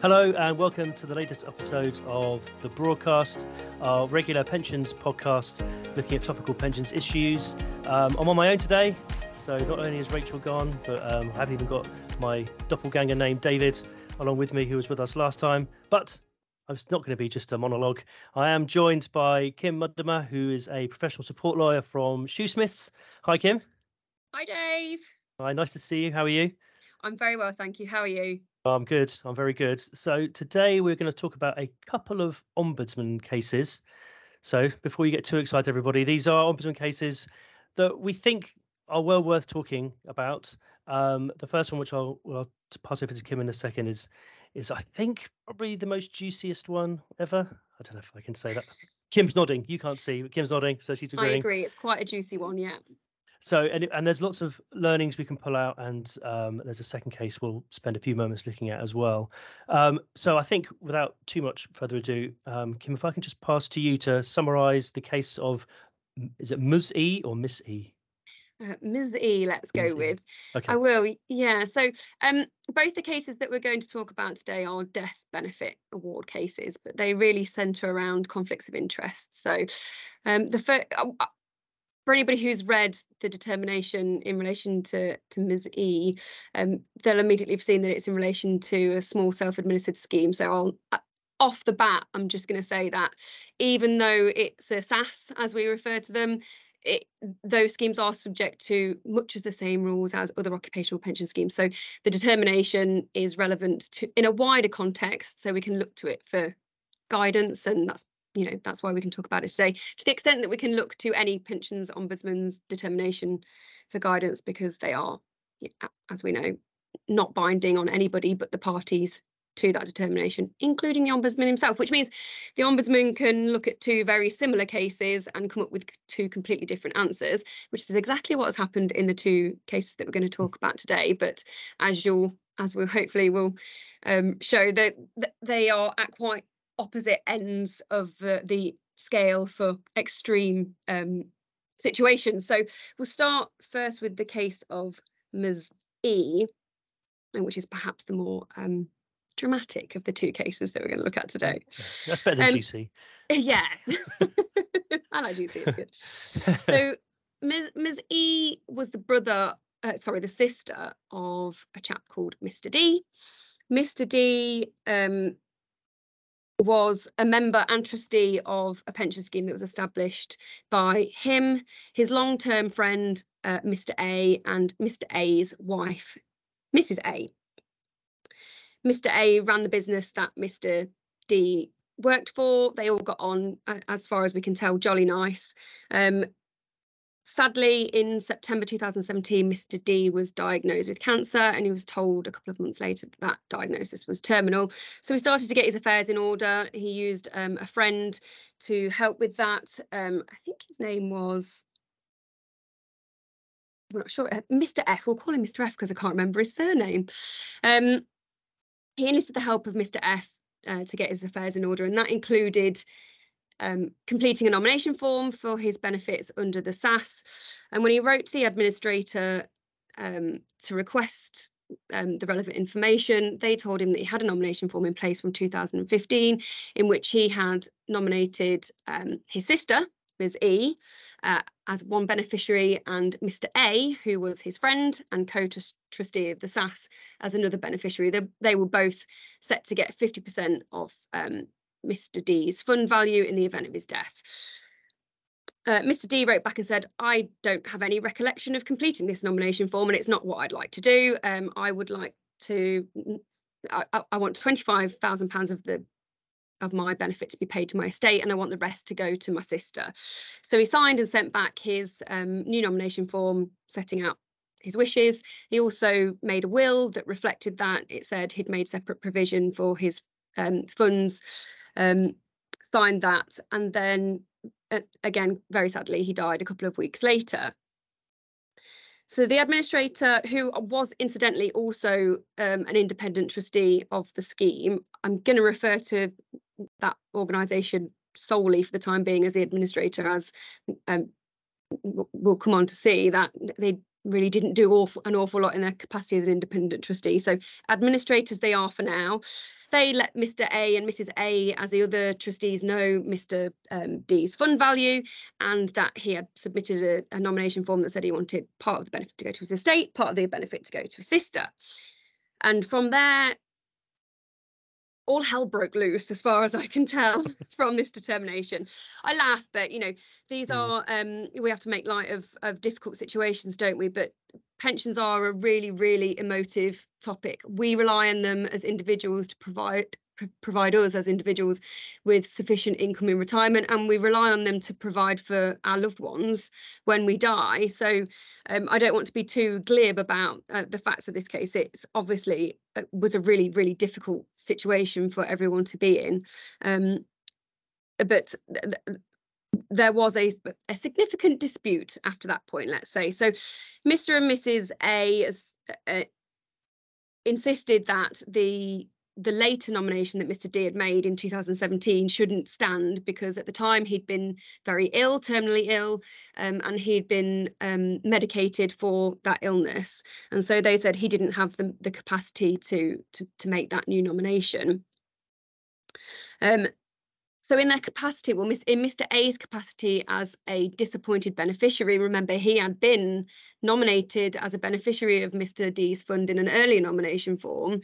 Hello, and welcome to the latest episode of the broadcast, our regular pensions podcast looking at topical pensions issues. Um, I'm on my own today, so not only is Rachel gone, but um, I haven't even got my doppelganger named David along with me, who was with us last time. But it's not going to be just a monologue. I am joined by Kim Muddimer, who is a professional support lawyer from Shoosmiths. Hi, Kim. Hi, Dave. Hi, nice to see you. How are you? I'm very well, thank you. How are you? I'm good. I'm very good. So today we're going to talk about a couple of ombudsman cases. So before you get too excited, everybody, these are ombudsman cases that we think are well worth talking about. Um, the first one, which I'll, I'll pass over to Kim in a second, is is I think probably the most juiciest one ever. I don't know if I can say that. Kim's nodding. You can't see, but Kim's nodding, so she's agreeing. I agree. It's quite a juicy one, yeah so and, and there's lots of learnings we can pull out and um, there's a second case we'll spend a few moments looking at as well um, so i think without too much further ado um, kim if i can just pass to you to summarize the case of is it ms e or miss e uh, Ms. E, let's go with. Okay. I will, yeah. So, um, both the cases that we're going to talk about today are death benefit award cases, but they really centre around conflicts of interest. So, um, the first, uh, for anybody who's read the determination in relation to, to Ms. E, um, they'll immediately have seen that it's in relation to a small self-administered scheme. So I'll uh, off the bat, I'm just going to say that even though it's a SSAS, as we refer to them, it, those schemes are subject to much of the same rules as other occupational pension schemes. So the determination is relevant to in a wider context, so we can look to it for guidance, and that's you know that's why we can talk about it today to the extent that we can look to any pensions ombudsman's determination for guidance because they are as we know not binding on anybody but the parties to that determination including the ombudsman himself which means the ombudsman can look at two very similar cases and come up with two completely different answers which is exactly what has happened in the two cases that we're going to talk about today. But as you'll as we'll hopefully will um, show that they are at quite opposite ends of the, the scale for extreme um, situations. So we'll start first with the case of Ms. E, which is perhaps the more um, dramatic of the two cases that we're going to look at today. That's better than um, juicy. Yeah, and I like juicy. It's good. so Ms. Ms. E was the brother, uh, sorry, the sister of a chap called Mr. D. Mr. D um, was a member and trustee of a pension scheme that was established by him, his long term friend, uh, Mr. A, and Mr. A's wife, Mrs. A. Mr. A ran the business that Mr. D worked for. They all got on, as far as we can tell, jolly nice. Um, Sadly, in September 2017, Mr. D was diagnosed with cancer and he was told a couple of months later that that diagnosis was terminal. So he started to get his affairs in order. He used um, a friend to help with that. Um, I think his name was, we're not sure, uh, Mr. F. We'll call him Mr. F because I can't remember his surname. Um, he enlisted the help of Mr. F uh, to get his affairs in order, and that included um, completing a nomination form for his benefits under the SSAS. And when he wrote to the administrator um, to request um, the relevant information, they told him that he had a nomination form in place from 2015, in which he had nominated um, his sister, Ms. E, uh, as one beneficiary, and Mr. A, who was his friend and co trustee of the SSAS, as another beneficiary. They, they were both set to get 50% of um, Mr. D's fund value in the event of his death. Uh, Mr. D wrote back and said, I don't have any recollection of completing this nomination form and it's not what I'd like to do. Um, I would like to, I, I want £25,000 of the of my benefit to be paid to my estate and I want the rest to go to my sister. So he signed and sent back his um, new nomination form setting out his wishes. He also made a will that reflected that. It said he'd made separate provision for his um, funds um, signed that, and then uh, again, very sadly, he died a couple of weeks later. So the administrator, who was incidentally also um, an independent trustee of the scheme, I'm going to refer to that organisation solely for the time being as the administrator, as um, we'll come on to see that they really didn't do awful, an awful lot in their capacity as an independent trustee. So administrators they are for now. They let Mr A and Mrs A, as the other trustees know, Mr um, D's fund value and that he had submitted a, a nomination form that said he wanted part of the benefit to go to his estate, part of the benefit to go to his sister. And from there, all hell broke loose as far as I can tell from this determination. I laugh, but you know, these mm. are um, we have to make light of of difficult situations, don't we? But pensions are a really, really emotive topic. We rely on them as individuals to provide provide us as individuals with sufficient income in retirement and we rely on them to provide for our loved ones when we die. So um, i don't want to be too glib about uh, the facts of this case. It's obviously uh, was a really really difficult situation for everyone to be in. Um, but th- th- there was a, a significant dispute after that point let's say. So mr and mrs a uh, insisted that the the later nomination that Mr. D had made in 2017 shouldn't stand because at the time he'd been very ill, terminally ill, um, and he'd been um, medicated for that illness. And so they said he didn't have the, the capacity to, to, to make that new nomination. Um, so in their capacity, well, in Mr. A's capacity as a disappointed beneficiary, remember he had been nominated as a beneficiary of Mr. D's fund in an earlier nomination form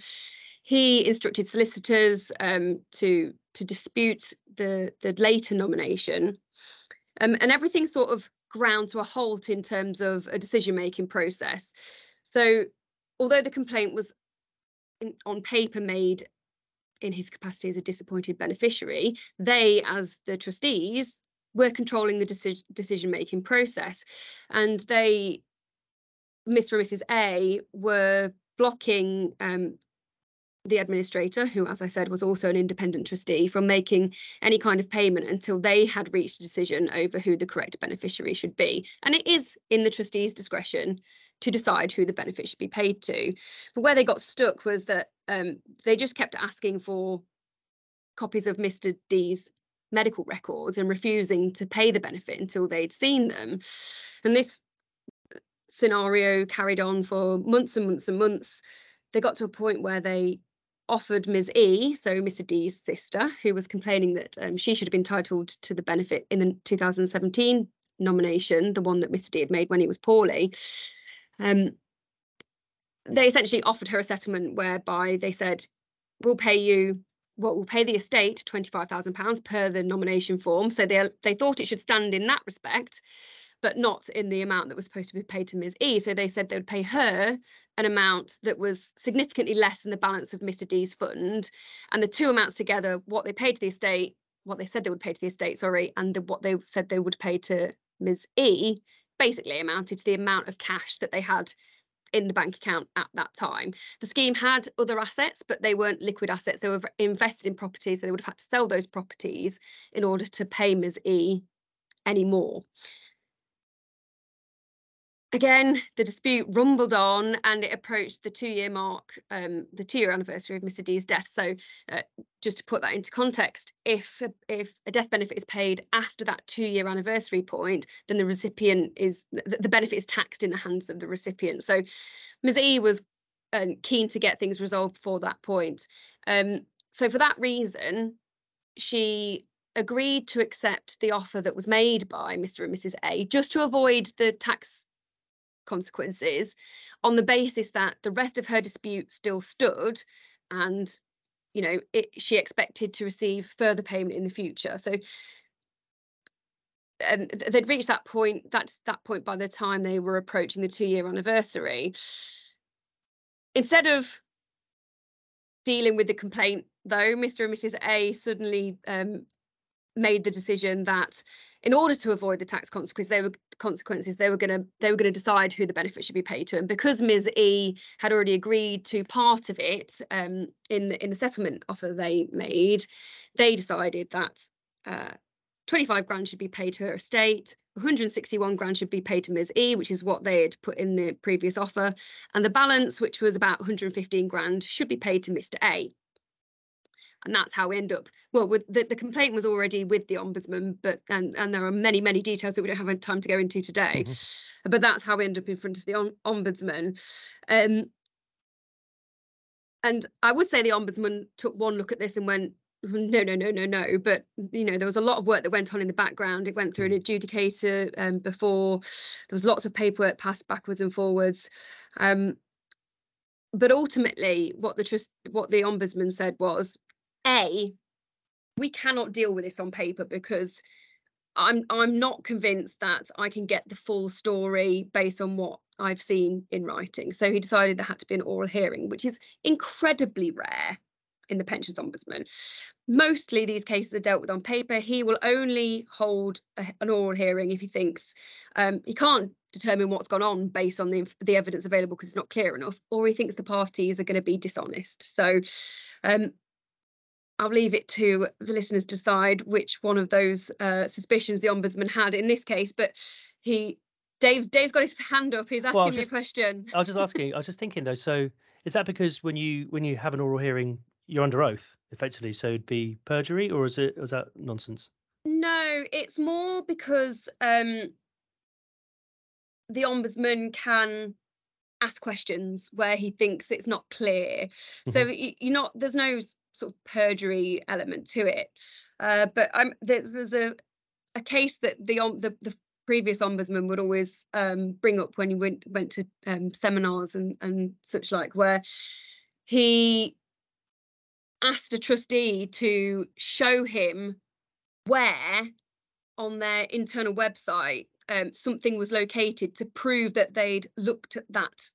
he instructed solicitors um, to to dispute the the later nomination, um, and everything sort of ground to a halt in terms of a decision making process. So, although the complaint was in, on paper made in his capacity as a disappointed beneficiary, they, as the trustees, were controlling the deci- decision making process, and they, Mr. and Mrs. A, were blocking um, the administrator, who, as I said, was also an independent trustee, from making any kind of payment until they had reached a decision over who the correct beneficiary should be. And it is in the trustee's discretion to decide who the benefit should be paid to. But where they got stuck was that um, they just kept asking for copies of Mr. D's medical records and refusing to pay the benefit until they'd seen them. And this scenario carried on for months and months and months. They got to a point where they offered Ms. E, so Mr. D's sister, who was complaining that um, she should have been entitled to the benefit in the 2017 nomination, the one that Mr. D had made when he was poorly. Um, they essentially offered her a settlement whereby they said, "We'll pay you." What will pay the estate £25,000 per the nomination form. So they they thought it should stand in that respect, but not in the amount that was supposed to be paid to Ms. E. So they said they would pay her an amount that was significantly less than the balance of Mr. D's fund. And the two amounts together, what they paid to the estate, what they said they would pay to the estate, sorry, and the, what they said they would pay to Ms. E, basically amounted to the amount of cash that they had in the bank account at that time. The scheme had other assets, but they weren't liquid assets. They were invested in properties. So they would have had to sell those properties in order to pay Ms. E any more. Again, the dispute rumbled on and it approached the two year mark, um, the two year anniversary of Mr. D's death. So, uh, just to put that into context, if, if a death benefit is paid after that two year anniversary point, then the recipient is the, the benefit is taxed in the hands of the recipient. So, Ms. E was um, keen to get things resolved before that point. Um, so, for that reason, she agreed to accept the offer that was made by Mr. and Mrs. A just to avoid the tax consequences on the basis that the rest of her dispute still stood and you know it, she expected to receive further payment in the future. So and they'd reached that point that that point by the time they were approaching the two year anniversary. Instead of dealing with the complaint though mr and mrs a suddenly um, made the decision that in order to avoid the tax consequences they were consequences they were going to they were going to decide who the benefit should be paid to. And because ms. E had already agreed to part of it um, in in the settlement offer they made they decided that uh, 25 grand should be paid to her estate 161 grand should be paid to ms. E which is what they had put in the previous offer and the balance which was about 115 grand should be paid to mr a and that's how we end up. Well with the, the complaint was already with the ombudsman but and and there are many many details that we don't have time to go into today mm-hmm. but that's how we end up in front of the om- ombudsman. Um and i would say the ombudsman took one look at this and went no no no no no but you know there was a lot of work that went on in the background. It went through an mm. adjudicator um, before. There was lots of paperwork passed backwards and forwards. Um, but ultimately what the trust what the ombudsman said was a we cannot deal with this on paper because i'm i'm not convinced that i can get the full story based on what i've seen in writing. So he decided there had to be an oral hearing which is incredibly rare in the pensions ombudsman. Mostly these cases are dealt with on paper. He will only hold a, an oral hearing if he thinks um, he can't determine what's gone on based on the, the evidence available because it's not clear enough or he thinks the parties are going to be dishonest. So um, I'll leave it to the listeners to decide which one of those uh, suspicions the ombudsman had in this case. But he, Dave's, Dave's got his hand up. He's asking well, me just, a question. I was just asking. I was just thinking though. So is that because when you when you have an oral hearing, you're under oath effectively? So it'd be perjury, or is it is that nonsense? No, it's more because um, the ombudsman can ask questions where he thinks it's not clear. Mm-hmm. So you're not there's no sort of perjury element to it. Uh, but I'm, there's, there's a a case that the the, the previous ombudsman would always um, bring up when he went went to um, seminars and and such like, where he asked a trustee to show him where on their internal website um, something was located to prove that they'd looked at that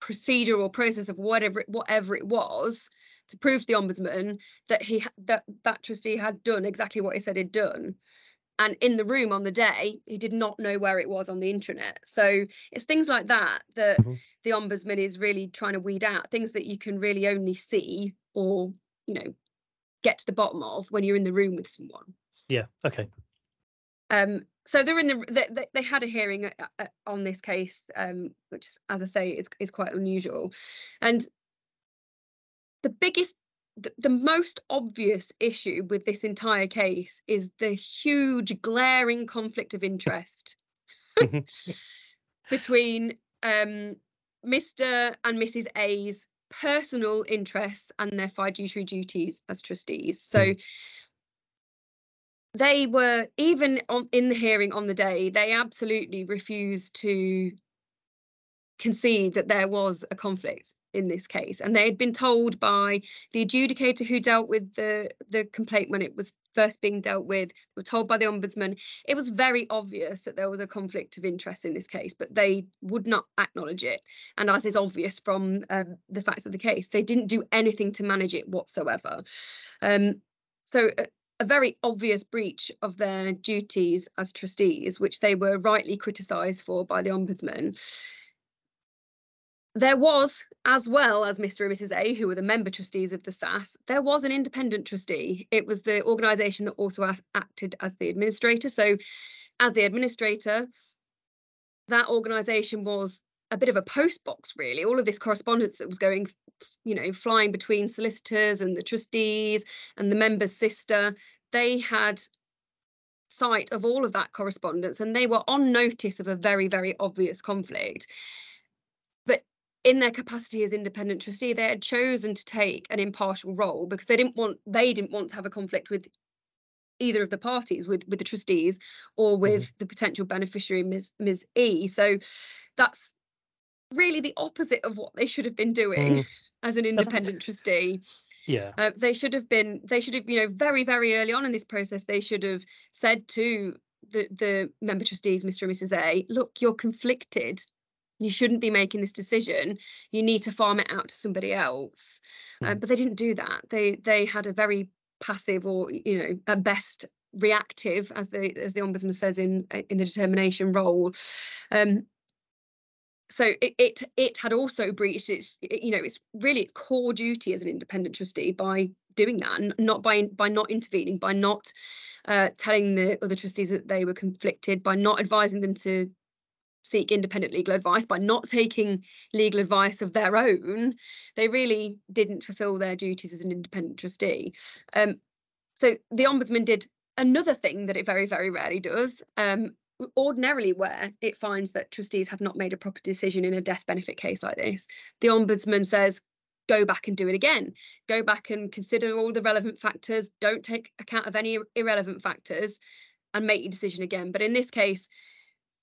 procedure or process of whatever whatever it was to prove to the ombudsman that he that that trustee had done exactly what he said he'd done. And in the room on the day he did not know where it was on the intranet. So it's things like that that mm-hmm. the ombudsman is really trying to weed out things that you can really only see or you know get to the bottom of when you're in the room with someone. Yeah okay. Um so they're in the they, they had a hearing uh, uh, on this case um which as i say is, is quite unusual. And the biggest the, the most obvious issue with this entire case is the huge glaring conflict of interest between um, Mr. and Mrs. A's personal interests and their fiduciary duties as trustees. So mm. they were even on, in the hearing on the day, they absolutely refused to concede that there was a conflict in this case. And they had been told by the adjudicator who dealt with the the complaint when it was first being dealt with were told by the ombudsman. It was very obvious that there was a conflict of interest in this case but they would not acknowledge it. And as is obvious from um, the facts of the case they didn't do anything to manage it whatsoever. Um, so a, a very obvious breach of their duties as trustees which they were rightly criticised for by the ombudsman there was, as well as Mr. and Mrs. A, who were the member trustees of the SSAS, there was an independent trustee. It was the organisation that also acted as the administrator. So, as the administrator, that organisation was a bit of a post box, really. All of this correspondence that was going, you know, flying between solicitors and the trustees and the member's sister, they had sight of all of that correspondence and they were on notice of a very, very obvious conflict in their capacity as independent trustee, they had chosen to take an impartial role because they didn't want they didn't want to have a conflict with either of the parties, with with the trustees or with mm-hmm. the potential beneficiary, Ms. Ms. E. So that's really the opposite of what they should have been doing mm. as an independent trustee. Yeah. Uh, they should have been they should have, you know, very, very early on in this process, they should have said to the the member trustees, Mr. and Mrs. A, look, you're conflicted you shouldn't be making this decision. You need to farm it out to somebody else. Mm. um, but they didn't do that. They they had a very passive or you know at best reactive as the as the ombudsman says in in the determination role. Um so it, it it had also breached its you know it's really its core duty as an independent trustee by doing that and not by by not intervening by not uh, telling the other trustees that they were conflicted by not advising them to seek independent legal advice by not taking legal advice of their own. They really didn't fulfill their duties as an independent trustee. Um, so the ombudsman did another thing that it very very rarely does. Um, ordinarily where it finds that trustees have not made a proper decision in a death benefit case like this the ombudsman says go back and do it again. Go back and consider all the relevant factors. Don't take account of any irrelevant factors and make your decision again. But in this case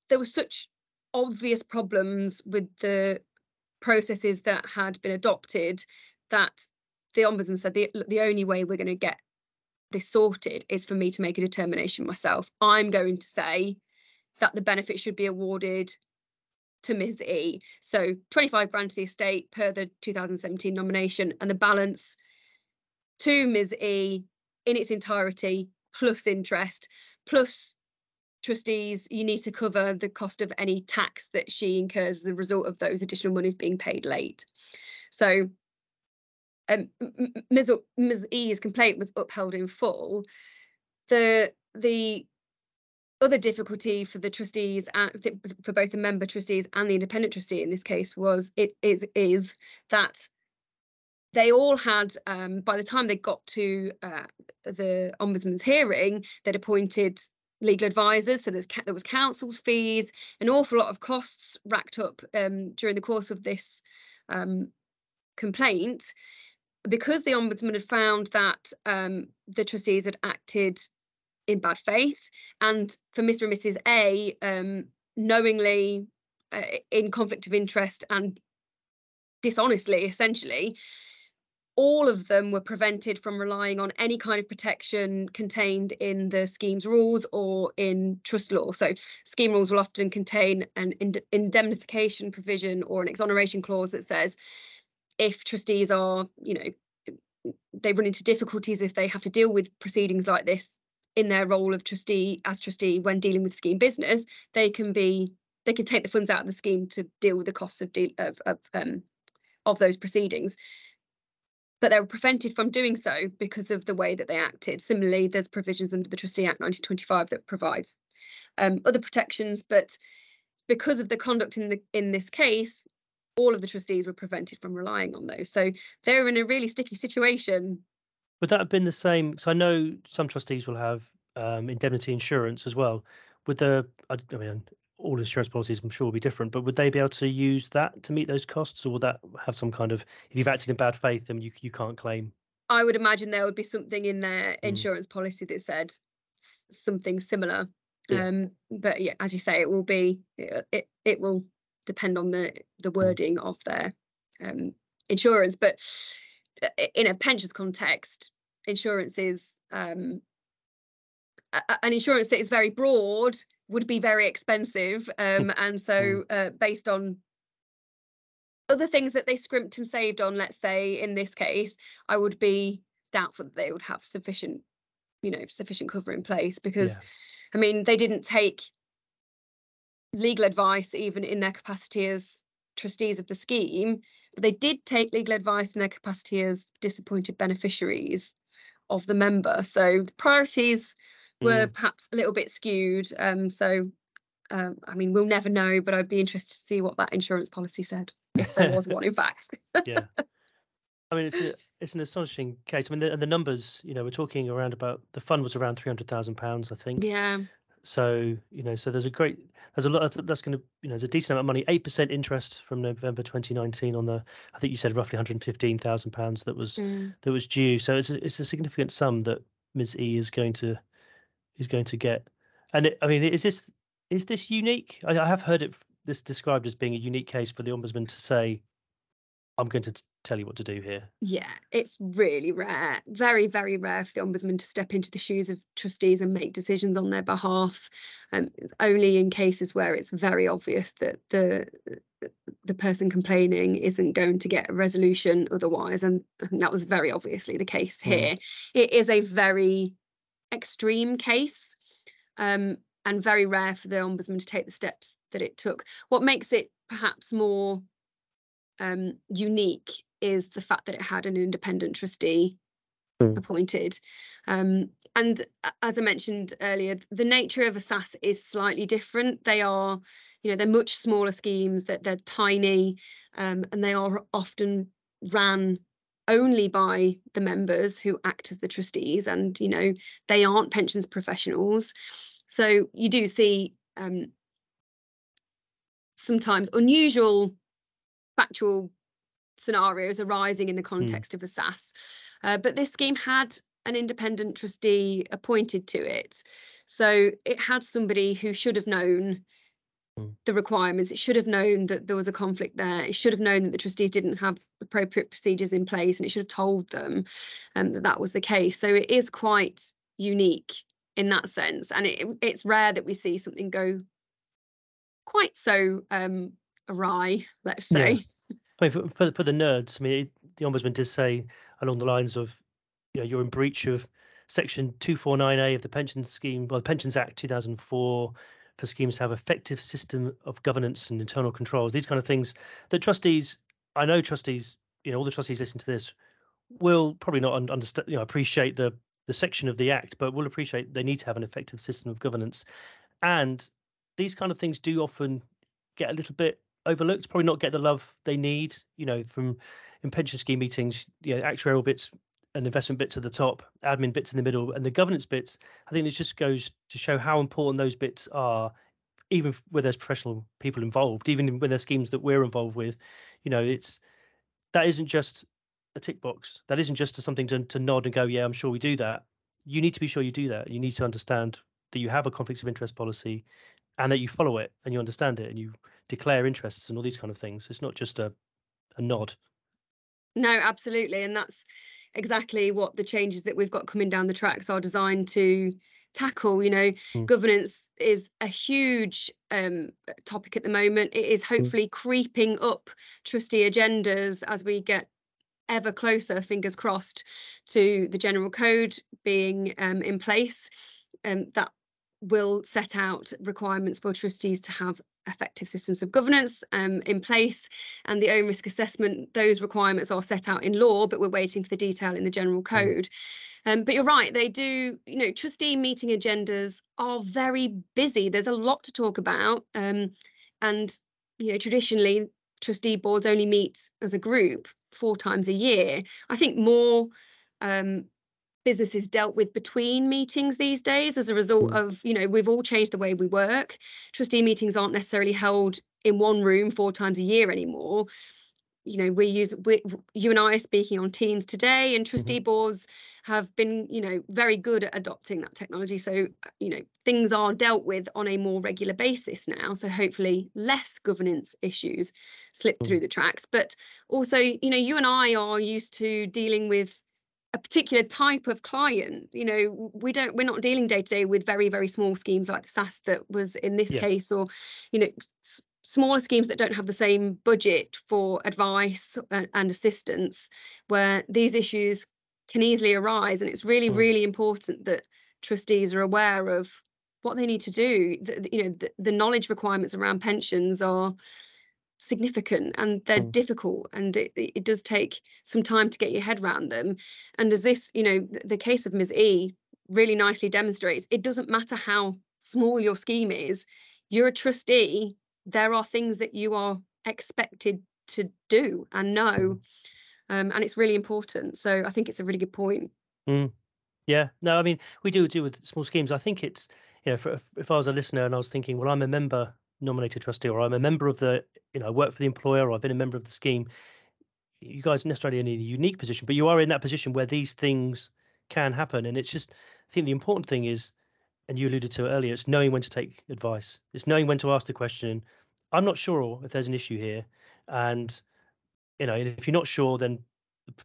there was such obvious problems with the processes that had been adopted that the ombudsman said the, the only way we're going to get this sorted is for me to make a determination myself. I'm going to say that the benefit should be awarded to Ms. E. So 25 grand to the estate per the 2017 nomination and the balance to Ms. E in its entirety plus interest plus trustees, you need to cover the cost of any tax that she incurs as a result of those additional monies being paid late. So um, Ms. E's complaint was upheld in full. The the other difficulty for the trustees for both the member trustees and the independent trustee in this case was it is is that they all had um, by the time they got to uh, the ombudsman's hearing they'd appointed legal advisors. So there was counsel's fees, an awful lot of costs racked up um, during the course of this um, complaint. Because the ombudsman had found that um, the trustees had acted in bad faith, and for Mr. and Mrs. A, um, knowingly uh, in conflict of interest and dishonestly, essentially, all of them were prevented from relying on any kind of protection contained in the scheme's rules or in trust law. So, scheme rules will often contain an indemnification provision or an exoneration clause that says if trustees are, you know, they run into difficulties if they have to deal with proceedings like this in their role of trustee as trustee when dealing with scheme business, they can be they can take the funds out of the scheme to deal with the costs of deal of of um, of those proceedings but they were prevented from doing so because of the way that they acted. Similarly, there's provisions under the Trustee Act 1925 that provides um, other protections, but because of the conduct in the in this case, all of the trustees were prevented from relying on those. So they're in a really sticky situation. Would that have been the same? So I know some trustees will have um, indemnity insurance as well. Would the I, I mean all insurance policies i'm sure will be different but would they be able to use that to meet those costs or would that have some kind of if you've acted in bad faith then you, you can't claim i would imagine there would be something in their mm. insurance policy that said something similar yeah. um but yeah as you say it will be it, it, it will depend on the the mm. wording mm. of their um insurance but uh, in a pensions context insurance is um an insurance that is very broad would be very expensive um, mm. and so mm. uh, based on other things that they scrimped and saved on let's say in this case i would be doubtful that they would have sufficient you know sufficient cover in place because yeah. i mean they didn't take legal advice even in their capacity as trustees of the scheme but they did take legal advice in their capacity as disappointed beneficiaries of the member so the priorities were mm. perhaps a little bit skewed. Um, so, um, I mean, we'll never know, but I'd be interested to see what that insurance policy said, if there was one, in fact. yeah. I mean, it's a, it's an astonishing case. I mean, the, and the numbers, you know, we're talking around about the fund was around three hundred thousand pounds, I think. Yeah. So you know, so there's a great, there's a lot that's, that's going to, you know, there's a decent amount of money, eight percent interest from November 2019 on the, I think you said roughly 115,000 pounds that was mm. that was due. So it's a, it's a significant sum that Ms E is going to is going to get. And it, I mean, is this is this unique? I, I have heard it this described as being a unique case for the ombudsman to say, "I'm going to t- tell you what to do here." Yeah, it's really rare, very very rare for the ombudsman to step into the shoes of trustees and make decisions on their behalf. Um, only in cases where it's very obvious that the the person complaining isn't going to get a resolution otherwise and, and that was very obviously the case hmm. here mm. it is a very extreme case um, and very rare for the ombudsman to take the steps that it took. What makes it perhaps more um, unique is the fact that it had an independent trustee mm. appointed. Um, and as I mentioned earlier, the nature of a SSAS is slightly different. They are, you know, they're much smaller schemes, that they're, they're tiny, um, and they are often ran only by the members who act as the trustees, and you know, they aren't pensions professionals. So you do see um, sometimes unusual factual scenarios arising in the hmm. context mm. of a SSAS. Uh, but this scheme had an independent trustee appointed to it. So it had somebody who should have known. The requirements. It should have known that there was a conflict there. It should have known that the trustees didn't have appropriate procedures in place and it should have told them um, that that was the case. So it is quite unique in that sense. And it, it's rare that we see something go quite so um, awry, let's say. Yeah. I mean, for, for, for the nerds, I mean, the ombudsman did say along the lines of, you know, you're in breach of section 249A of the pension scheme, well, the Pensions Act 2004 for schemes to have effective system of governance and internal controls. These kind of things that trustees, I know trustees, you know, all the trustees listen to this will probably not understand, you know, appreciate the the section of the act, but will appreciate they need to have an effective system of governance. And these kind of things do often get a little bit overlooked, probably not get the love they need. You know, from in pension scheme meetings, you know, actuarial bits and investment bits at the top, admin bits in the middle, and the governance bits. I think this just goes to show how important those bits are, even where there's professional people involved, even when there's schemes that we're involved with. You know, it's that isn't just a tick box. That isn't just something to, to nod and go, yeah, I'm sure we do that. You need to be sure you do that. You need to understand that you have a conflicts of interest policy and that you follow it and you understand it and you declare interests and all these kind of things. It's not just a, a nod. No, absolutely. And that's exactly what the changes that we've got coming down the tracks are designed to tackle you know mm. governance is a huge um, topic at the moment it is hmm. hopefully mm. creeping up trustee agendas as we get ever closer fingers crossed to the general code being um, in place um, that will set out requirements for trustees to have effective systems of governance um, in place and the own risk assessment those requirements are set out in law but we're waiting for the detail in the general mm. code. Um, but you're right they do you know trustee meeting agendas are very busy. There's a lot to talk about um, and you know traditionally trustee boards only meet as a group four times a year. I think more um, businesses dealt with between meetings these days as a result mm. of you know we've all changed the way we work trustee meetings aren't necessarily held in one room four times a year anymore you know we use we, you and i are speaking on teams today and trustee mm-hmm. boards have been you know very good at adopting that technology so you know things are dealt with on a more regular basis now so hopefully less governance issues slip mm-hmm. through the tracks but also you know you and i are used to dealing with a particular type of client you know we don't we're not dealing day to day with very very small schemes like the SSAS that was in this yeah. case or you know s- smaller schemes that don't have the same budget for advice and, and assistance where these issues can easily arise and it's really mm. really important that trustees are aware of what they need to do the, you know the, the knowledge requirements around pensions are significant and they're mm. difficult and it, it does take some time to get your head around them and as this you know the case of ms e really nicely demonstrates it doesn't matter how small your scheme is you're a trustee there are things that you are expected to do and know mm. um, and it's really important so i think it's a really good point mm. yeah no i mean we do do with small schemes i think it's you know for, if i was a listener and i was thinking well i'm a member nominated trustee or I'm a member of the, you know, I work for the employer or I've been a member of the scheme, you guys necessarily in a unique position, but you are in that position where these things can happen. And it's just, I think the important thing is, and you alluded to it earlier, it's knowing when to take advice. It's knowing when to ask the question. I'm not sure if there's an issue here. And, you know, if you're not sure, then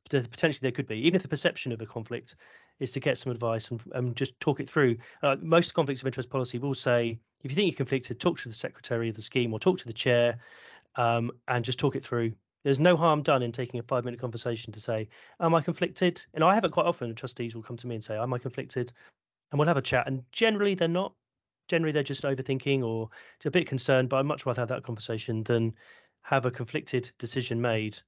potentially there could be, even if the perception of a conflict is to get some advice and, and just talk it through. Uh, most conflicts of interest policy will say, if you think you're conflicted, talk to the secretary of the scheme or talk to the chair um, and just talk it through. There's no harm done in taking a five minute conversation to say, Am I conflicted? And I have it quite often. The Trustees will come to me and say, Am I conflicted? And we'll have a chat. And generally, they're not. Generally, they're just overthinking or a bit concerned. But I'd much rather have that conversation than have a conflicted decision made.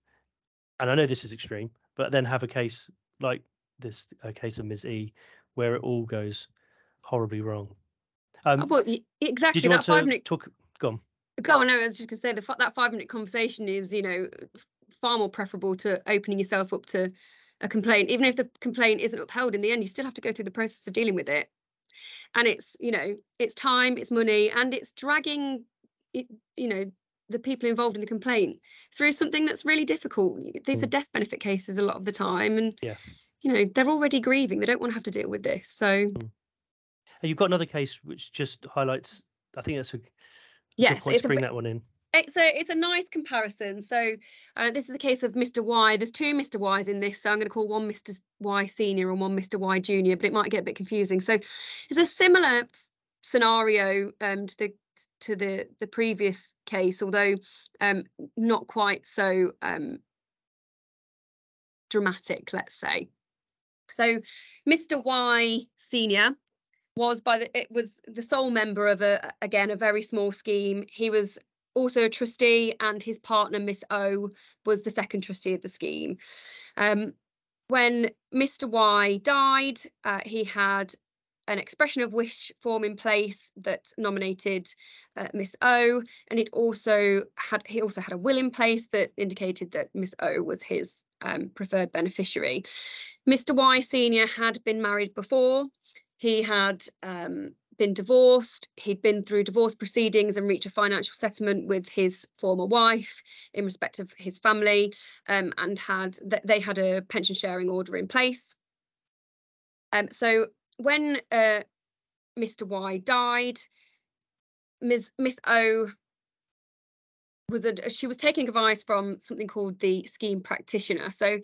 And I know this is extreme, but then have a case like this a case of Ms. E, where it all goes horribly wrong. Um, well, exactly did you that want five to minute talk? Go on. go on. No, I was just gonna say the that five minute conversation is you know far more preferable to opening yourself up to a complaint, even if the complaint isn't upheld in the end. You still have to go through the process of dealing with it, and it's you know it's time, it's money, and it's dragging it, you know the people involved in the complaint through something that's really difficult. These are Mm. death benefit cases a lot of the time, and Yeah. You know they're already grieving. They don't want to have to deal with this. So And you've got another case which just highlights. I think that's a good yes, point to bring bit- that one in. it's a it's a nice comparison. So uh, this is the case of Mr. Y. There's two Mr. Ys in this, so I'm going to call one Mr. Y senior and one Mr. Y junior, but it might get a bit confusing. So it's a similar scenario um, to the to the the previous case, although um, not quite so um, dramatic, let's say. So Mr. Y senior was by the it was the sole member of a again a very small scheme. He was also a trustee, and his partner Miss O was the second trustee of the scheme. Um, when Mr. Y died, uh, he had an expression of wish form in place that nominated uh, Miss O, and it also had he also had a will in place that indicated that Miss O was his um, preferred beneficiary. Mr. Y Senior had been married before. He had um, been divorced. He'd been through divorce proceedings and reached a financial settlement with his former wife in respect of his family, um, and had th- they had a pension sharing order in place. Um, so when uh, Mr. Y died, Ms. Miss O was a she was taking advice from something called the scheme practitioner. So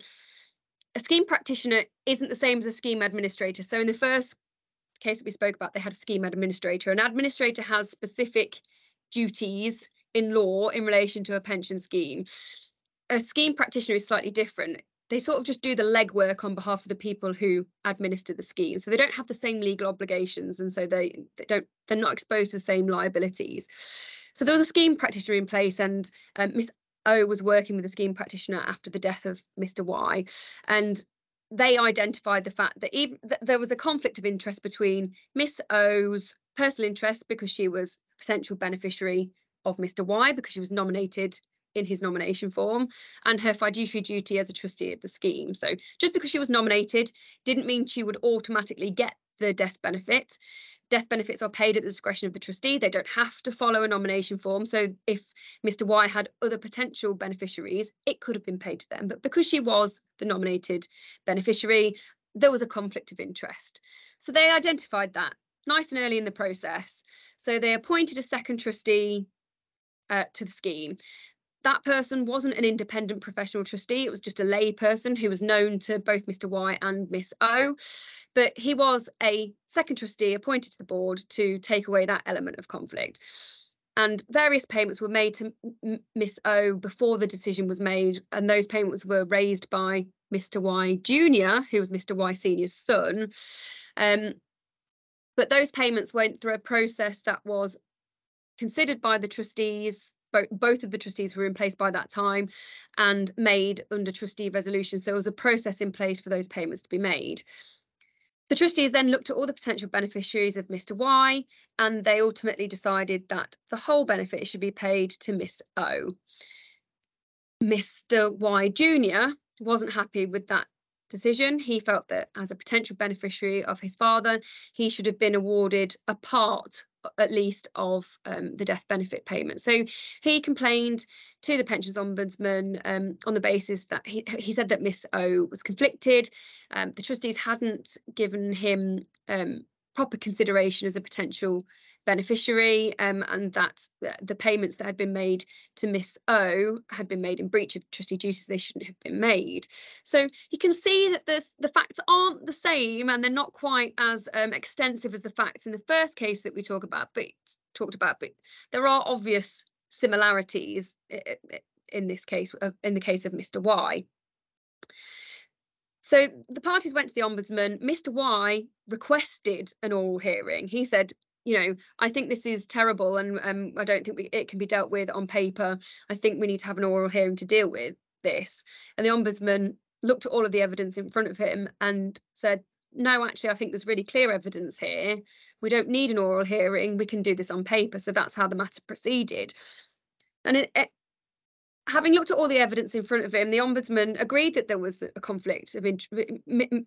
a scheme practitioner isn't the same as a scheme administrator. So in the first case that we spoke about, they had a scheme administrator. An administrator has specific duties in law in relation to a pension scheme. A scheme practitioner is slightly different. They sort of just do the legwork on behalf of the people who administer the scheme. So they don't have the same legal obligations, and so they, they don't they're not exposed to the same liabilities. So there was a scheme practitioner in place, and um, Miss O was working with the scheme practitioner after the death of Mr. Y, and they identified the fact that even that there was a conflict of interest between Miss O's personal interest because she was a potential beneficiary of Mr. Y because she was nominated in his nomination form and her fiduciary duty as a trustee of the scheme. So just because she was nominated didn't mean she would automatically get the death benefit. Death benefits are paid at the discretion of the trustee. They don't have to follow a nomination form. So if Mr. Y had other potential beneficiaries, it could have been paid to them. But because she was the nominated beneficiary, there was a conflict of interest. So they identified that nice and early in the process. So they appointed a second trustee uh, to the scheme. That person wasn't an independent professional trustee, it was just a lay person who was known to both Mr. Y and Miss O. But he was a second trustee appointed to the board to take away that element of conflict. And various payments were made to Miss O before the decision was made, and those payments were raised by Mr. Y Jr., who was Mr. Y Senior's son. Um, but those payments went through a process that was considered by the trustees both, both of the trustees were in place by that time and made under trustee resolution so there was a process in place for those payments to be made the trustees then looked at all the potential beneficiaries of Mr. Y and they ultimately decided that the whole benefit should be paid to Miss O. Mr. Y Jr. wasn't happy with that decision. He felt that as a potential beneficiary of his father, he should have been awarded a part, at least, of um, the death benefit payment. So he complained to the pensions ombudsman um, on the basis that he, he said that Miss O was conflicted. Um, the trustees hadn't given him um, proper consideration as a potential beneficiary um, and that the payments that had been made to Miss O had been made in breach of trustee duties they shouldn't have been made. So you can see that the facts aren't the same and they're not quite as um, extensive as the facts in the first case that we talk about, but talked about. But there are obvious similarities in this case, in the case of Mr. Y. So the parties went to the ombudsman. Mr. Y requested an oral hearing. He said, you know, I think this is terrible and um, I don't think we, it can be dealt with on paper. I think we need to have an oral hearing to deal with this. And the ombudsman looked at all of the evidence in front of him and said, no, actually, I think there's really clear evidence here. We don't need an oral hearing. We can do this on paper. So that's how the matter proceeded. And it, it, having looked at all the evidence in front of him, the ombudsman agreed that there was a conflict of interest.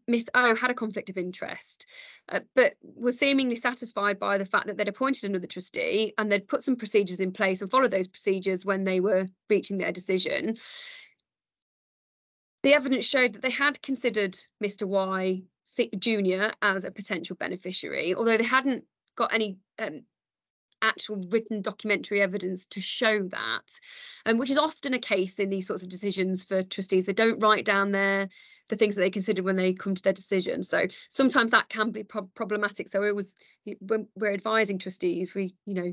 Miss O had a conflict of interest, uh, but was seemingly satisfied by the fact that they'd appointed another trustee and they'd put some procedures in place and followed those procedures when they were reaching their decision. The evidence showed that they had considered Mr. Y Jr. as a potential beneficiary, although they hadn't got any um, actual written documentary evidence to show that, um, which is often a case in these sorts of decisions for trustees. They don't write down their the things that they consider when they come to their decision. So sometimes that can be pro- problematic. So it was when we're advising trustees, we you know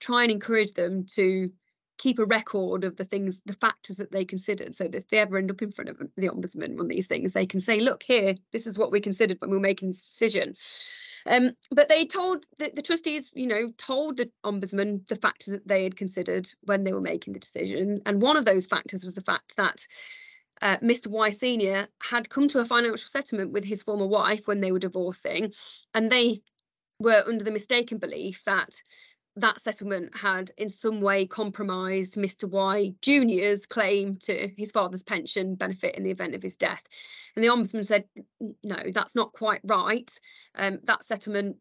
try and encourage them to keep a record of the things, the factors that they considered, so that if they ever end up in front of the ombudsman on these things, they can say, "Look here, this is what we considered when we were making this decision." Um, but they told the, the, trustees, you know, told the ombudsman the factors that they had considered when they were making the decision. And one of those factors was the fact that uh, Mr. Y Sr. had come to a financial settlement with his former wife when they were divorcing, and they were under the mistaken belief that that settlement had in some way compromised Mr. Y Jr.'s claim to his father's pension benefit in the event of his death. And the Ombudsman said, no, that's not quite right. Um, that settlement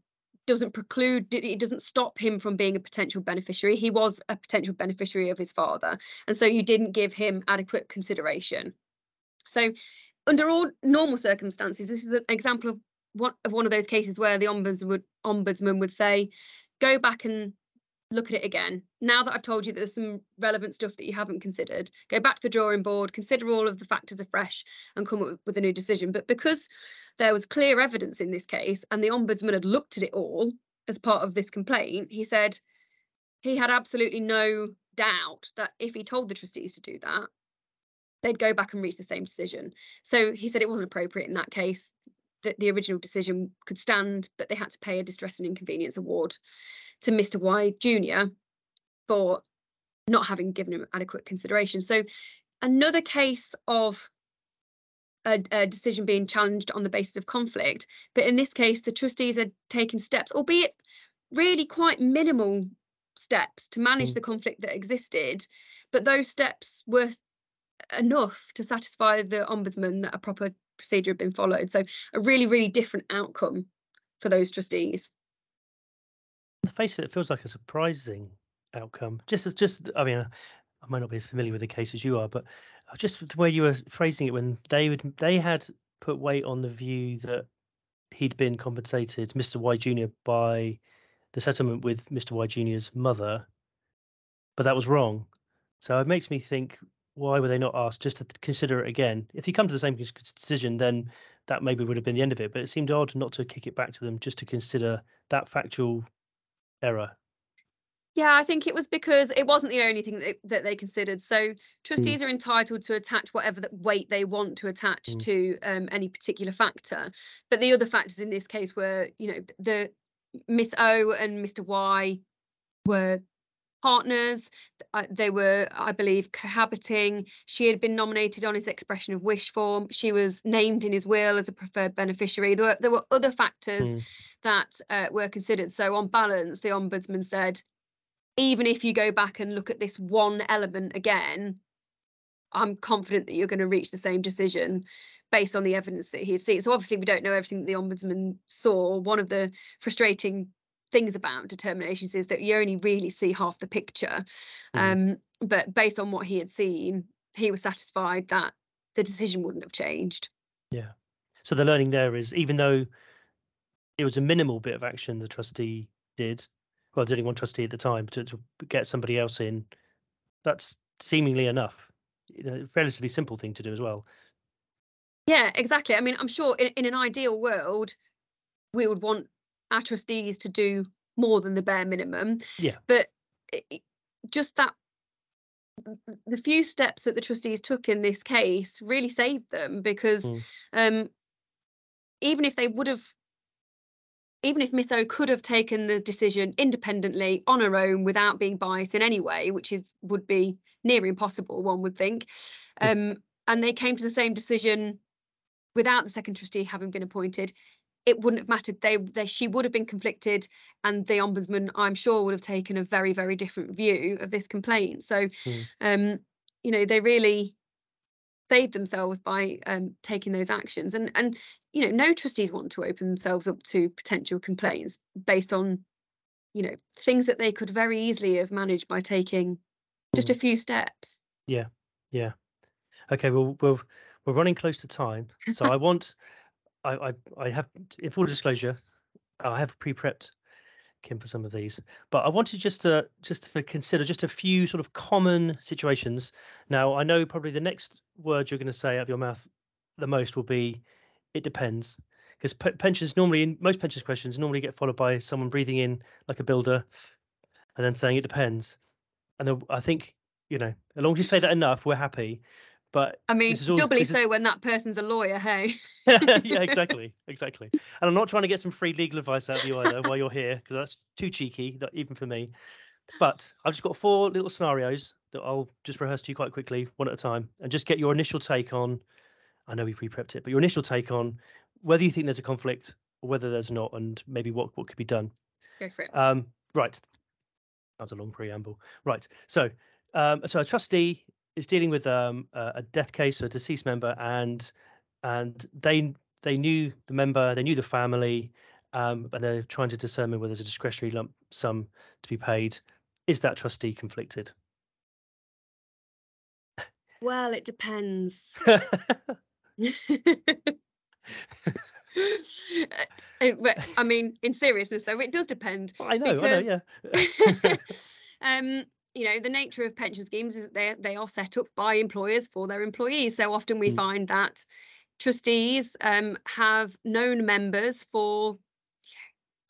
doesn't preclude, it doesn't stop him from being a potential beneficiary. He was a potential beneficiary of his father. And so you didn't give him adequate consideration. So, under all normal circumstances, this is an example of one of one of those cases where the ombudsman would, ombudsman would say, go back and look at it again. Now that I've told you that there's some relevant stuff that you haven't considered, go back to the drawing board, consider all of the factors afresh and come up with a new decision. But because there was clear evidence in this case and the Ombudsman had looked at it all as part of this complaint, he said he had absolutely no doubt that if he told the trustees to do that, they'd go back and reach the same decision. So he said it wasn't appropriate in that case that the original decision could stand, but they had to pay a distress and inconvenience award to Mr. Y Jr. for not having given him adequate consideration. So another case of a, a, decision being challenged on the basis of conflict, but in this case, the trustees had taken steps, albeit really quite minimal steps to manage mm. the conflict that existed, but those steps were enough to satisfy the ombudsman that a proper procedure had been followed. So a really, really different outcome for those trustees the face of it, it feels like a surprising outcome. Just as just, I mean, I might not be as familiar with the case as you are, but uh, just the way you were phrasing it when they would they had put weight on the view that he'd been compensated, Mr. Y Jr. by the settlement with Mr. Y Jr.'s mother, but that was wrong. So it makes me think, why were they not asked just to consider it again? If you come to the same decision, then that maybe would have been the end of it. But it seemed odd not to kick it back to them just to consider that factual error? Yeah, I think it was because it wasn't the only thing that they, that they considered. So trustees mm. are entitled to attach whatever weight they want to attach mm. to um, any particular factor. But the other factors in this case were, you know, the Miss O and Mr. Y were partners. Uh, they were, I believe, cohabiting. She had been nominated on his expression of wish form. She was named in his will as a preferred beneficiary. There were, there were other factors mm. that uh, were considered. So, on balance, the ombudsman said, even if you go back and look at this one element again, I'm confident that you're going to reach the same decision based on the evidence that he had seen. So obviously we don't know everything that the ombudsman saw. One of the frustrating things about determinations is that you only really see half the picture. Mm. Um, but based on what he had seen, he was satisfied that the decision wouldn't have changed. Yeah. So the learning there is even though it was a minimal bit of action the trustee did, well, there's only one trustee at the time to, to get somebody else in, that's seemingly enough. You know, relatively simple thing to do as well. Yeah, exactly. I mean, I'm sure in, in an ideal world, we would want our trustees to do more than the bare minimum. Yeah. But it, just that the few steps that the trustees took in this case really saved them because mm. um, even if they would have even if Miss O could have taken the decision independently on her own without being biased in any way, which is would be near impossible, one would think, um, and they came to the same decision without the second trustee having been appointed, it wouldn't have mattered. They, they she would have been conflicted, and the ombudsman, I'm sure, would have taken a very very different view of this complaint. So, Mm. um, you know, they really saved themselves by um, taking those actions. And and you know, no trustees want to open themselves up to potential complaints based on, you know, things that they could very easily have managed by taking just a few steps. Yeah. Yeah. Okay. Well, we're we're running close to time, so I want, I I, I have in full disclosure, I have pre-prepped Kim for some of these, but I wanted just to just to consider just a few sort of common situations. Now, I know probably the next word you're going to say out of your mouth the most will be, it depends, because pe- pensions normally in most pensions questions normally get followed by someone breathing in like a builder, and then saying it depends, and I think you know as long as you say that enough, we're happy. But I mean, This is all- doubly this is- so when that person's a lawyer. Hey. yeah, exactly, exactly. And I'm not trying to get some free legal advice out of you either while you're here, because that's too cheeky, that even for me. But I've just got four little scenarios that I'll just rehearse to you quite quickly, one at a time, and just get your initial take on. I know we pre-prepped it, but your initial take on whether you think there's a conflict or whether there's not, and maybe what what could be done. Go for it. Um, right. That was a long preamble. Right. So, um, so a trustee is dealing with um, a, a death case, or a deceased member, and and they they knew the member, they knew the family, um, and they're trying to determine whether there's a discretionary lump sum to be paid. Is that trustee conflicted? Well, it depends. Uh, but I mean, in seriousness though, it does depend. I know, I know, yeah. um, you know, the nature of pension schemes is that they they are set up by employers for their employees. So often we Mm. find that trustees um, have known members for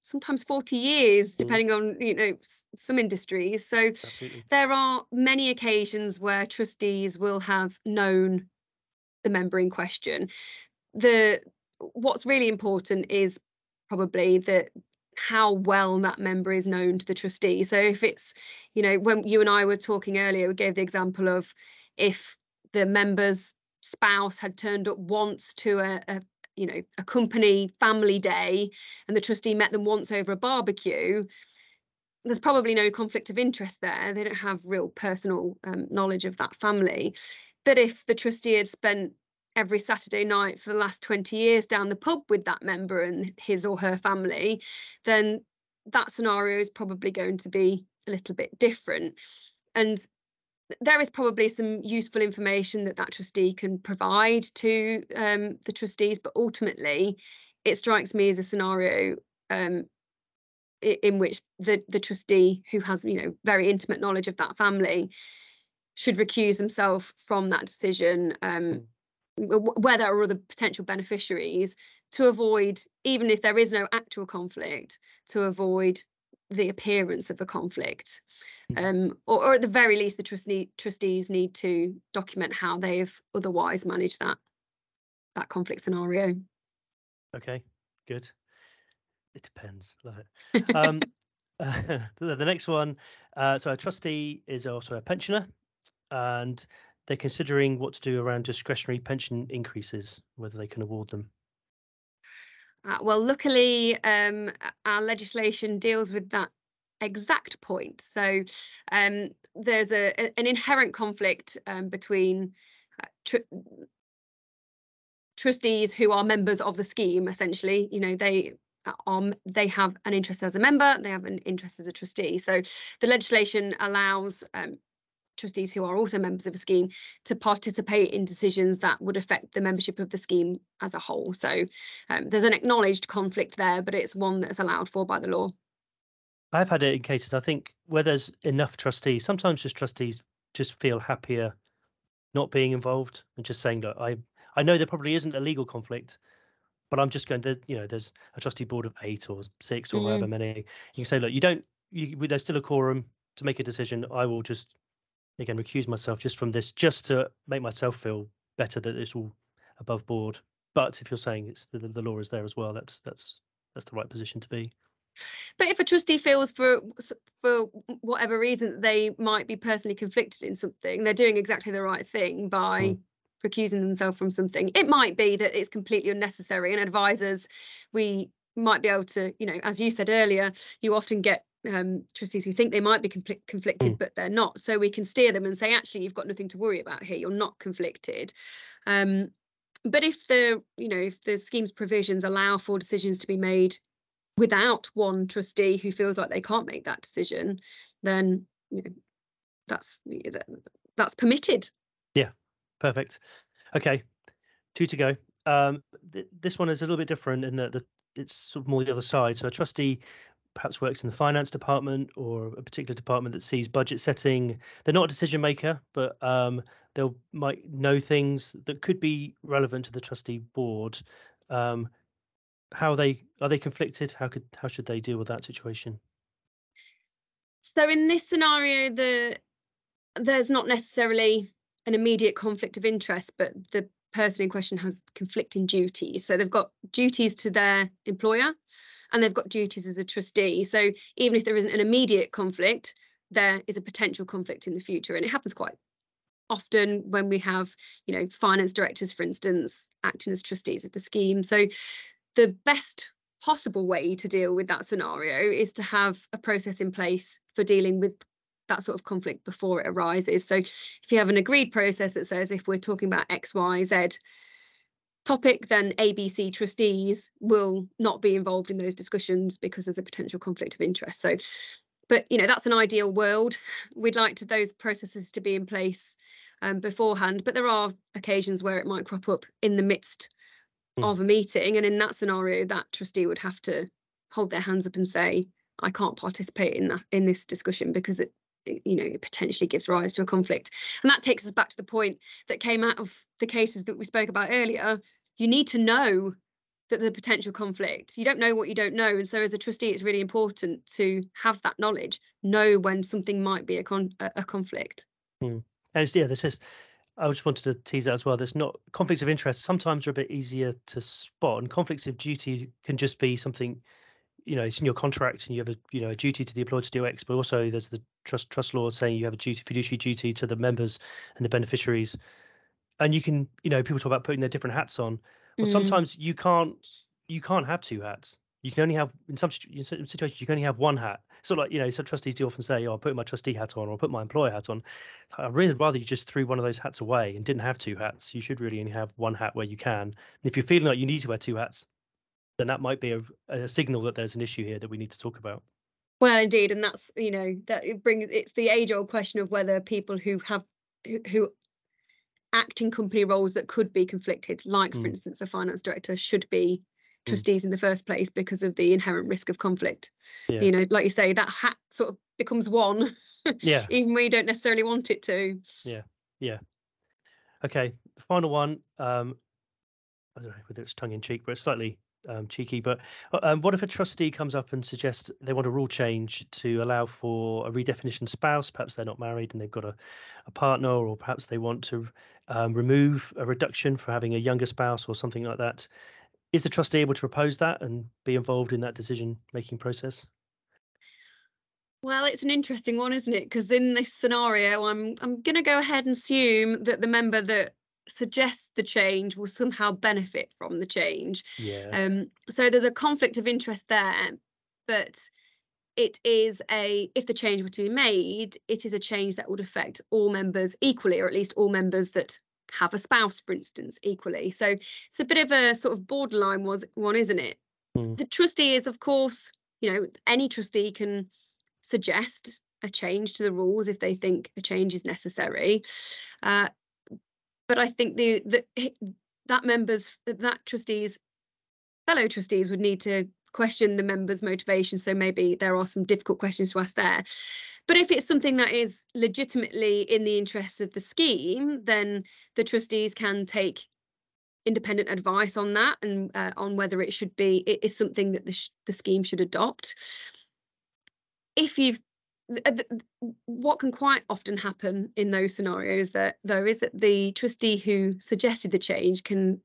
sometimes 40 years, Mm. depending on you know some industries. So Absolutely. there are many occasions where trustees will have known the member in question. The what's really important is probably that how well that member is known to the trustee. So if it's, you know, when you and I were talking earlier, we gave the example of if the member's spouse had turned up once to a, a you know a company family day and the trustee met them once over a barbecue there's probably no conflict of interest there. They don't have real personal um, knowledge of that family. But if the trustee had spent every Saturday night for the last 20 years down the pub with that member and his or her family, then that scenario is probably going to be a little bit different. And there is probably some useful information that that trustee can provide to um, the trustees, but ultimately, it strikes me as a scenario um, in which the the trustee who has you know very intimate knowledge of that family should recuse themselves from that decision um where there are other potential beneficiaries to avoid even if there is no actual conflict to avoid the appearance of a conflict Mhm. um or, or at the very least the trustee trustees need to document how they've otherwise managed that that conflict scenario Okay, good. It depends. Love it. Um, the, the next one. Uh, so a trustee is also a pensioner, and they're considering what to do around discretionary pension increases, whether they can award them. Uh, well, luckily, um, our legislation deals with that exact point. So um, there's a, an inherent conflict um, between uh, tr- trustees who are members of the scheme. Essentially, you know, they are m- they have an interest as a member, they have an interest as a trustee. So the legislation allows um, trustees who are also members of a scheme to participate in decisions that would affect the membership of the scheme as a whole. So um, there's an acknowledged conflict there, but it's one that's allowed for by the law. I've had it in cases. I think where there's enough trustees, sometimes just trustees just feel happier not being involved and just saying, look, I I know there probably isn't a legal conflict, but I'm just going to, you know, there's a trustee board of eight or six or however many. You can say, look, you don't, you, there's still a quorum to make a decision. I will just again recuse myself just from this, just to make myself feel better that it's all above board. But if you're saying it's the, the law is there as well, that's that's that's the right position to be. But if a trustee feels for for whatever reason they might be personally conflicted in something, they're doing exactly the right thing by Mm. recusing themselves from something. It might be that it's completely unnecessary, and advisors, we might be able to, you know, as you said earlier, you often get um, trustees who think they might be confl- conflicted, mm. but they're not. So we can steer them and say, actually, you've got nothing to worry about here. You're not conflicted. Um, but if the, you know, if the scheme's provisions allow for decisions to be made without one trustee who feels like they can't make that decision, then you know, that's that's permitted. Yeah, perfect. Okay, two to go. Um, th- this one is a little bit different in that the, it's sort of more the other side. So a trustee perhaps works in the finance department or a particular department that sees budget setting. They're not a decision maker, but um, they'll might know things that could be relevant to the trustee board. Um, how are they are they conflicted? How could how should they deal with that situation? So in this scenario, the there's not necessarily an immediate conflict of interest, but the person in question has conflicting duties. So they've got duties to their employer and they've got duties as a trustee. So even if there isn't an immediate conflict, there is a potential conflict in the future. And it happens quite often when we have, you know, finance directors, for instance, acting as trustees of the scheme. So the best possible way to deal with that scenario is to have a process in place for dealing with that sort of conflict before it arises. So if you have an agreed process that says if we're talking about X, Y, Z topic, then ABC trustees will not be involved in those discussions because there's a potential conflict of interest. So, but you know, that's an ideal world. We'd like to those processes to be in place um, beforehand, but there are occasions where it might crop up in the midst mm. of a meeting. And in that scenario, that trustee would have to hold their hands up and say, I can't participate in that in this discussion because it you know it potentially gives rise to a conflict and that takes us back to the point that came out of the cases that we spoke about earlier you need to know that the potential conflict you don't know what you don't know and so as a trustee it's really important to have that knowledge know when something might be a con a, conflict hmm. and yeah this is I just wanted to tease that as well. There's not conflicts of interest. Sometimes are a bit easier to spot, and conflicts of duty can just be something you know it's in your contract and you have a you know a duty to the employer to do X, but also there's the trust trust law saying you have a duty fiduciary duty to the members and the beneficiaries, and you can you know people talk about putting their different hats on. Well, mm. sometimes you can't you can't have two hats. You can only have in some situations you can only have one hat. So like you know so trustees do often say, "Oh, I'll put my trustee hat on or I'll put my employer hat on." I'd really rather you just threw one of those hats away and didn't have two hats. You should really only have one hat where you can. And if you're feeling like you need to wear two hats, then that might be a, a signal that there's an issue here that we need to talk about. Well, indeed, and that's you know that it brings it's the age-old question of whether people who have who, who act in company roles that could be conflicted, like mm. for instance a finance director, should be mm. trustees mm. in the first place because of the inherent risk of conflict. Yeah. You know, like you say, that hat sort of becomes one. yeah. Even when you don't necessarily want it to. Yeah. Yeah. Okay. The final one. Um, I don't know whether it's tongue in cheek, but it's slightly um, cheeky, but uh, um, what if a trustee comes up and suggests they want a rule change to allow for a redefinition spouse? Perhaps they're not married and they've got a, a partner, or perhaps they want to um, remove a reduction for having a younger spouse or something like that. Is the trustee able to propose that and be involved in that decision making process? Well, it's an interesting one, isn't it? Because in this scenario, I'm I'm going to go ahead and assume that the member that suggests the change will somehow benefit from the change. Yeah. Um, so there's a conflict of interest there, but it is a if the change were to be made, it is a change that would affect all members equally, or at least all members that have a spouse, for instance, equally. So it's a bit of a sort of borderline was one, isn't it? Mm. The trustee is, of course, you know, any trustee can suggest a change to the rules if they think a change is necessary. Uh, but I think the, the that members that trustees fellow trustees would need to question the members' motivation. So maybe there are some difficult questions to ask there. But if it's something that is legitimately in the interests of the scheme, then the trustees can take independent advice on that and uh, on whether it should be it is something that the, the scheme should adopt. If you've what can quite often happen in those scenarios that though is that the trustee who suggested the change can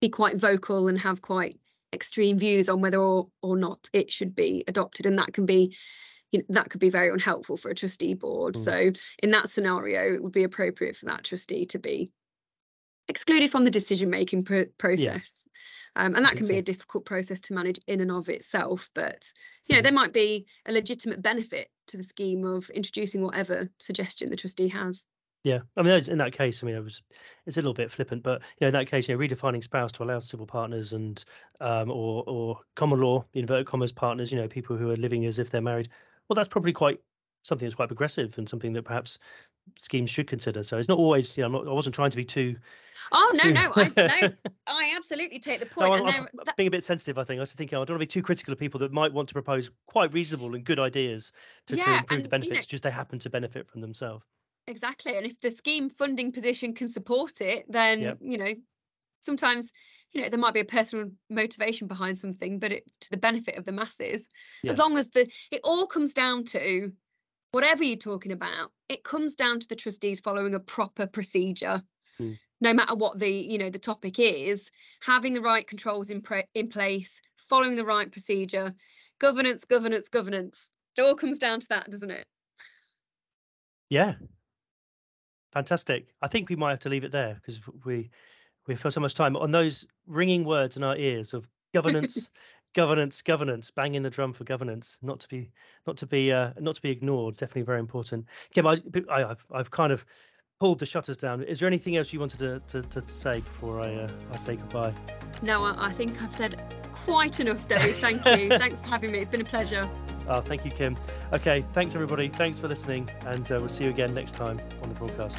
be quite vocal and have quite extreme views on whether or, or not it should be adopted and that can be you know, that could be very unhelpful for a trustee board mm. so in that scenario it would be appropriate for that trustee to be excluded from the decision making pr- process. Um, and that can be a difficult process to manage in and of itself. But you know, there might be a legitimate benefit to the scheme of introducing whatever suggestion the trustee has. Yeah, I mean, in that case, I mean, it was it's a little bit flippant, but you know, in that case, you know, redefining spouse to allow civil partners and um, or or common law inverted commas partners, you know, people who are living as if they're married. Well, that's probably quite something that's quite progressive and something that perhaps schemes should consider. So it's not always, you know, I'm not, I wasn't trying to be too. Oh no, too- no, I, no, I absolutely take the No, point. I'm, and I'm that- being a bit sensitive. I think I was thinking I don't want to be too critical of people that might want to propose quite reasonable and good ideas to, to Yeah, improve the and, you know- benefits, just they happen to benefit from themselves. Exactly. And if the scheme funding position can support it, then, Yep. you know, sometimes, you know, there might be a personal motivation behind something, but it to the benefit of the masses. Yeah. As long as the it all comes down to whatever you're talking about, it comes down to the trustees following a proper procedure. Hmm. No matter what the, you know, the topic is, having the right controls in pre- in place, following the right procedure, governance, governance, governance. It all comes down to that, doesn't it? Yeah. Fantastic. I think we might have to leave it there because we we've had so much time on those ringing words in our ears of governance, governance, governance, banging the drum for governance, not to be not to be uh, not to be ignored. Definitely very important. Kim, I, I I've I've kind of pulled the shutters down. Is there anything else you wanted to to, to say before I uh, I say goodbye? No, I, I think I've said quite enough, Dave. Thank you. Thanks for having me. It's been a pleasure. Oh, thank you, Kim. Okay, thanks everybody. Thanks for listening, and uh, we'll see you again next time on the broadcast.